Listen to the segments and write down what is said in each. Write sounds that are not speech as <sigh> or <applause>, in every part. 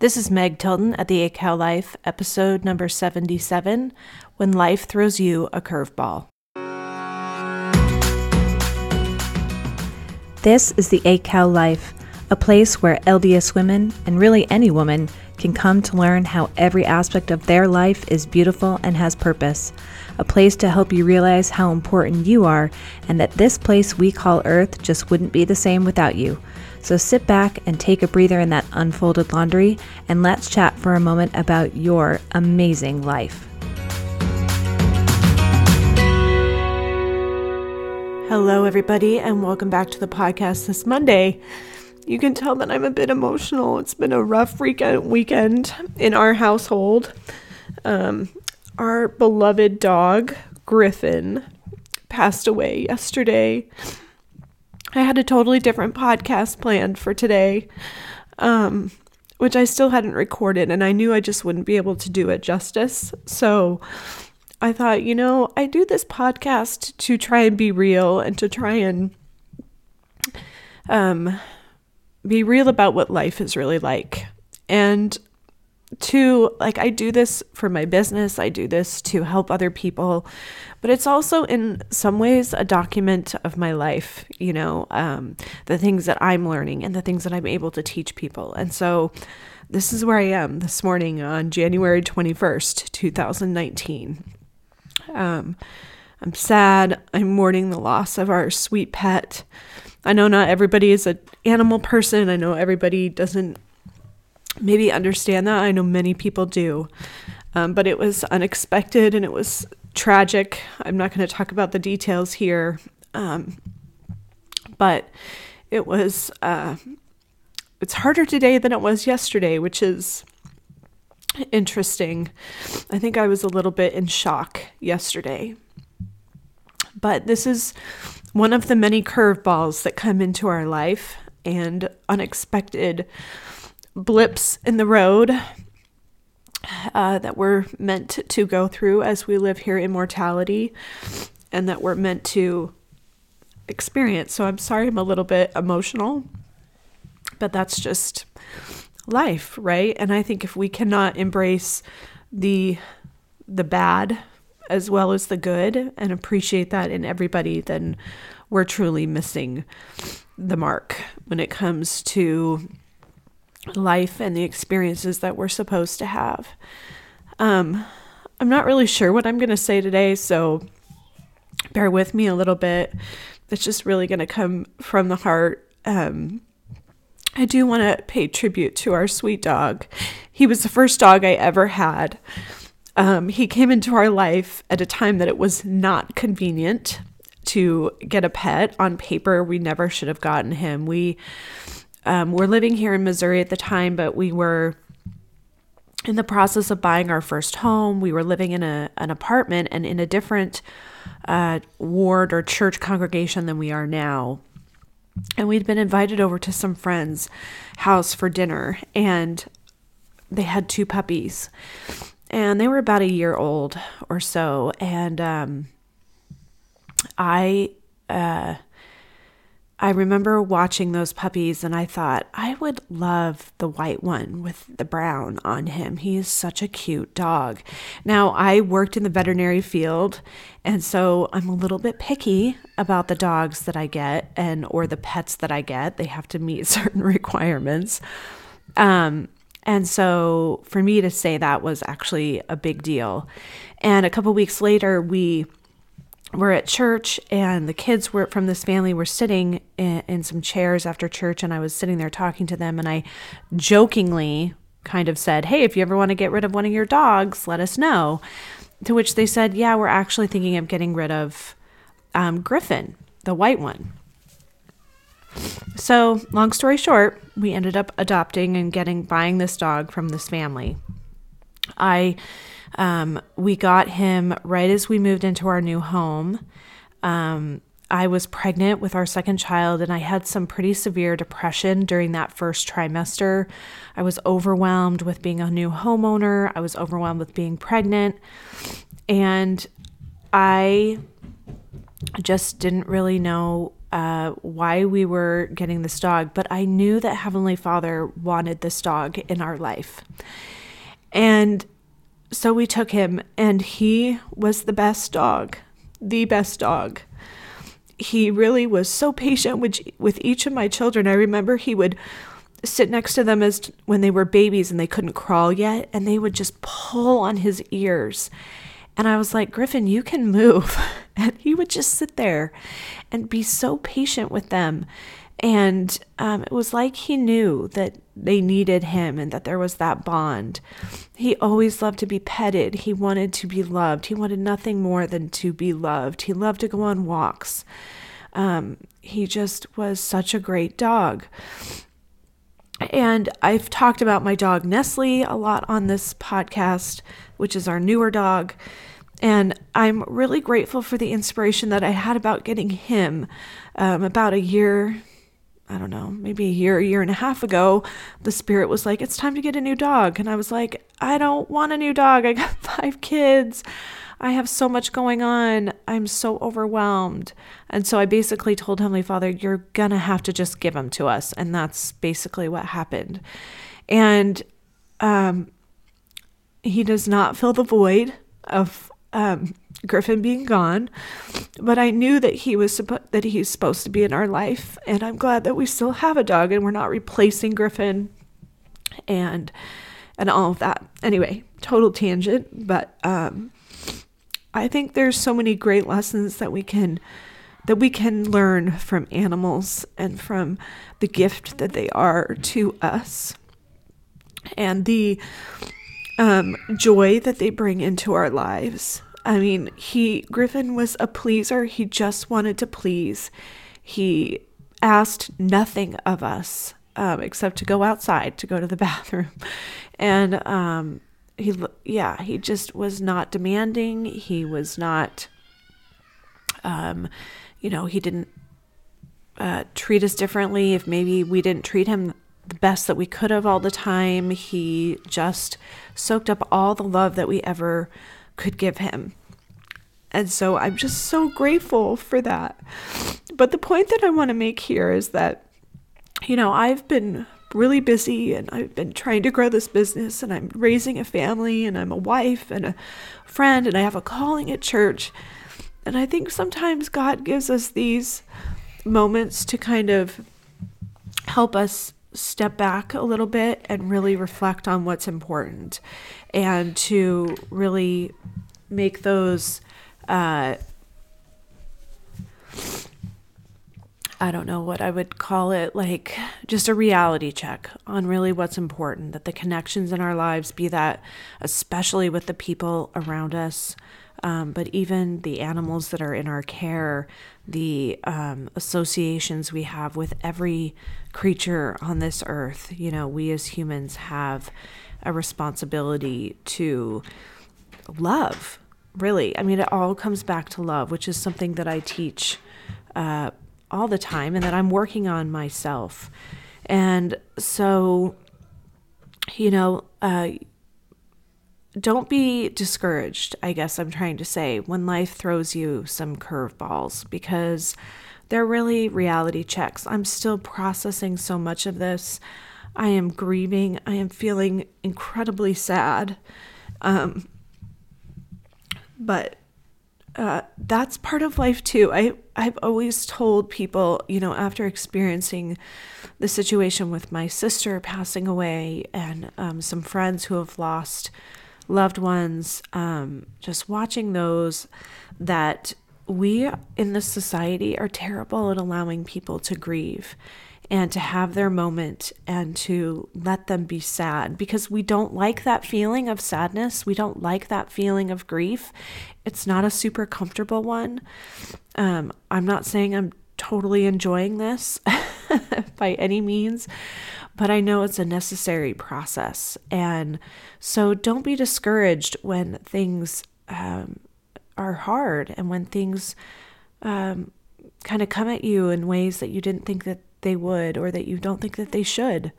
This is Meg Tilton at the ACAL Life, episode number 77 When Life Throws You a Curveball. This is the ACAL Life, a place where LDS women, and really any woman, can come to learn how every aspect of their life is beautiful and has purpose. A place to help you realize how important you are, and that this place we call Earth just wouldn't be the same without you. So sit back and take a breather in that unfolded laundry, and let's chat for a moment about your amazing life. Hello, everybody, and welcome back to the podcast this Monday. You can tell that I'm a bit emotional. It's been a rough weekend, weekend in our household. Um, our beloved dog, Griffen, passed away yesterday. I had a totally different podcast planned for today, um, which I still hadn't recorded, and I knew I just wouldn't be able to do it justice. So I thought, you know, I do this podcast to try and be real and to try and um, be real about what life is really like. And to like I do this for my business, I do this to help other people, but it's also in some ways a document of my life, you know, um, the things that I'm learning and the things that I'm able to teach people. And so this is where I am this morning on January 21st, 2019. Um, I'm sad. I'm mourning the loss of our sweet pet. I know not everybody is an animal person. I know everybody doesn't maybe understand that. I know many people do. Um, but it was unexpected and it was tragic. I'm not going to talk about the details here. Um, but it was, uh, it's harder today than it was yesterday, which is interesting. I think I was a little bit in shock yesterday. But this is one of the many curveballs that come into our life and unexpected blips in the road uh, that we're meant to go through as we live here in mortality and that we're meant to experience. So I'm sorry I'm a little bit emotional, but that's just life, right? And I think if we cannot embrace the the bad as well as the good and appreciate that in everybody, then we're truly missing the mark when it comes to life and the experiences that we're supposed to have. Um, I'm not really sure what I'm going to say today, so bear with me a little bit. It's just really going to come from the heart. Um, I do want to pay tribute to our sweet dog. He was the first dog I ever had. Um, he came into our life at a time that it was not convenient to get a pet. On paper, we never should have gotten him. We um, we're living here in Missouri at the time, but we were in the process of buying our first home. We were living in a an apartment and in a different uh, ward or church congregation than we are now. And we'd been invited over to some friends' house for dinner, and they had two puppies, and they were about a year old or so. And um, I uh, I remember watching those puppies and I thought, I would love the white one with the brown on him. He is such a cute dog. Now, I worked in the veterinary field, and so I'm a little bit picky about the dogs that I get and or the pets that I get. They have to meet <laughs> certain requirements. Um, and so for me to say that was actually a big deal. And a couple weeks later, we we're at church and the kids were from this family were sitting in, in, some chairs after church and i was sitting there talking to them and i jokingly kind of said hey if you ever want to get rid of one of your dogs let us know to which they said yeah we're actually thinking of getting rid of um, griffen the white one so long story short we ended up adopting and getting buying this dog from this family i um, we got him right as we moved into our new home. Um, I was pregnant with our second child and I had some pretty severe depression during that first trimester. I was overwhelmed with being a new homeowner, I was overwhelmed with being pregnant, and I just didn't really know uh, why we were getting this dog, but I knew that Heavenly Father wanted this dog in our life. And so we took him, and he was the best dog, the best dog. He really was so patient with, with each of my children. I remember he would sit next to them as when they were babies and they couldn't crawl yet, and they would just pull on his ears. And I was like, Griffen, you can move. <laughs> <laughs> And he would just sit there and be so patient with them. And um, it was like he knew that they needed him and that there was that bond. He always loved to be petted. He wanted to be loved. He wanted nothing more than to be loved. He loved to go on walks. Um, he just was such a great dog. And I've talked about my dog Nestle a lot on this podcast, which is our newer dog. And I'm really grateful for the inspiration that I had about getting him um, about a year, I don't know, maybe a year, a year and a half ago. The spirit was like, it's time to get a new dog. And I was like, I don't want a new dog. I got <laughs> five kids. I have so much going on. I'm so overwhelmed. And so I basically told Heavenly Father, You're going to have to just give him to us. And that's basically what happened. And um, he does not fill the void of um, Griffen being gone, but I knew that he was suppo- that he's supposed to be in our life, and I'm glad that we still have a dog and we're not replacing Griffen, and and all of that. Anyway, total tangent, but um, I think there's so many great lessons that we can that we can learn from animals and from the gift that they are to us and the um, joy that they bring into our lives. I mean, he Griffen was a pleaser. He just wanted to please. He asked nothing of us um, except to go outside to go to the <laughs> bathroom, and um, he yeah he just was not demanding he was not um you know he didn't uh, treat us differently if maybe we didn't treat him the best that we could have all the time. He just soaked up all the love that we ever could give him. And so i'm just so grateful for that. But the point that i want to make here is that you know i've been really busy and I've been trying to grow this business and I'm raising a family and I'm a wife and a friend and I have a calling at church. And I think sometimes God gives us these moments to kind of help us step back a little bit and really reflect on what's important and to really make those uh, I don't know what I would call it, like just a reality check on really what's important, that the connections in our lives be that, especially with the people around us, um, but even the animals that are in our care, the um, associations we have with every creature on this earth. You know, we as humans have a responsibility to love, really. I mean, it all comes back to love, which is something that I teach. Uh, all the time and that I'm working on myself. And so, you know, uh, don't be discouraged, I guess I'm trying to say, when life throws you some curveballs because they're really reality checks. I'm still processing so much of this. I am grieving. I am feeling incredibly sad. Um, but uh, that's part of life too. I I've always told people, you know, after experiencing the situation with my sister passing away and um, some friends who have lost loved ones, um, just watching those, that we in this society are terrible at allowing people to grieve and to have their moment and to let them be sad because we don't like that feeling of sadness. We don't like that feeling of grief. It's not a super comfortable one. Um, I'm not saying I'm totally enjoying this <laughs> by any means, but I know it's a necessary process. And so don't be discouraged when things um, are hard and when things um, kind of come at you in ways that you didn't think that they would or that you don't think that they should.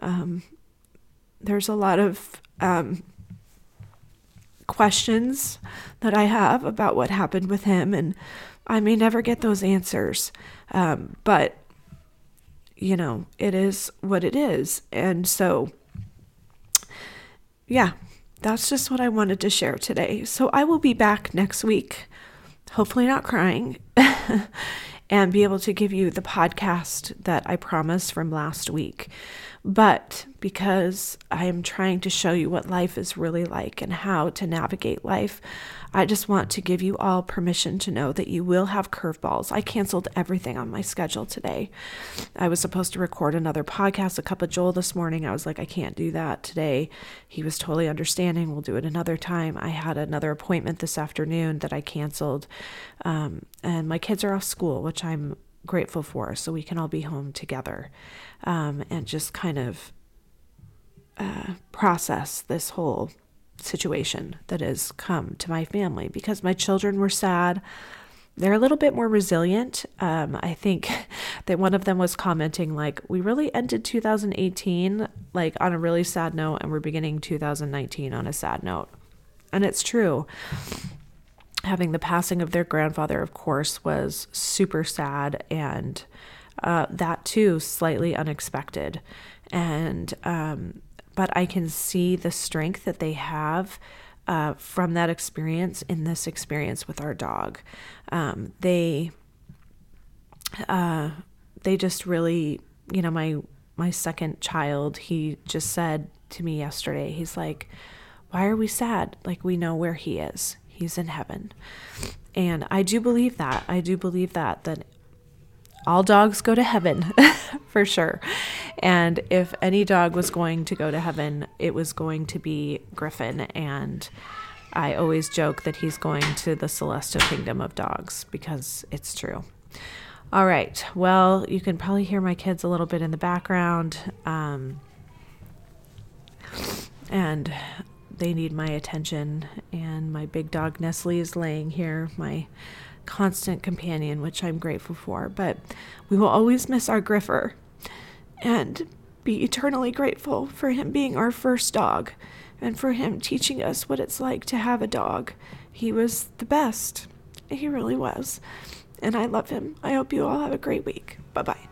Um, there's a lot of um, questions that I have about what happened with him, and I may never get those answers, um, but you know, it is what it is. And so, yeah, that's just what I wanted to share today. So I will be back next week, hopefully not crying, <laughs> and be able to give you the podcast that I promised from last week. But because I am trying to show you what life is really like and how to navigate life, I just want to give you all permission to know that you will have curveballs. I canceled everything on my schedule today. I was supposed to record another podcast, a cup of Joel this morning. I was like, I can't do that today. He was totally understanding. We'll do it another time. I had another appointment this afternoon that I canceled. Um, and my kids are off school, which I'm grateful for, so we can all be home together um, and just kind of uh, process this whole situation that has come to my family because my children were sad. They're a little bit more resilient. Um, I think <laughs> that one of them was commenting, like, we really ended 2018 like on a really sad note, and we're beginning 2019 on a sad note. And it's true. Having the passing of their grandfather, of course, was super sad, and uh, that too slightly unexpected. And um, but I can see the strength that they have uh, from that experience in this experience with our dog. Um, they, uh, they just really, you know, my my second child, he just said to me yesterday, he's like, "Why are we sad? Like we know where he is. He's in heaven." And I do believe that. I do believe that that all dogs go to heaven <laughs> for sure. And if any dog was going to go to heaven, it was going to be Griffen. And I always joke that he's going to the celestial kingdom of dogs because it's true. All right. Well, you can probably hear my kids a little bit in the background. Um, and they need my attention. And my big dog Nestle is laying here, my constant companion, which I'm grateful for. But we will always miss our Griffer and be eternally grateful for him being our first dog and for him teaching us what it's like to have a dog. He was the best. He really was. And I love him. I hope you all have a great week. Bye bye.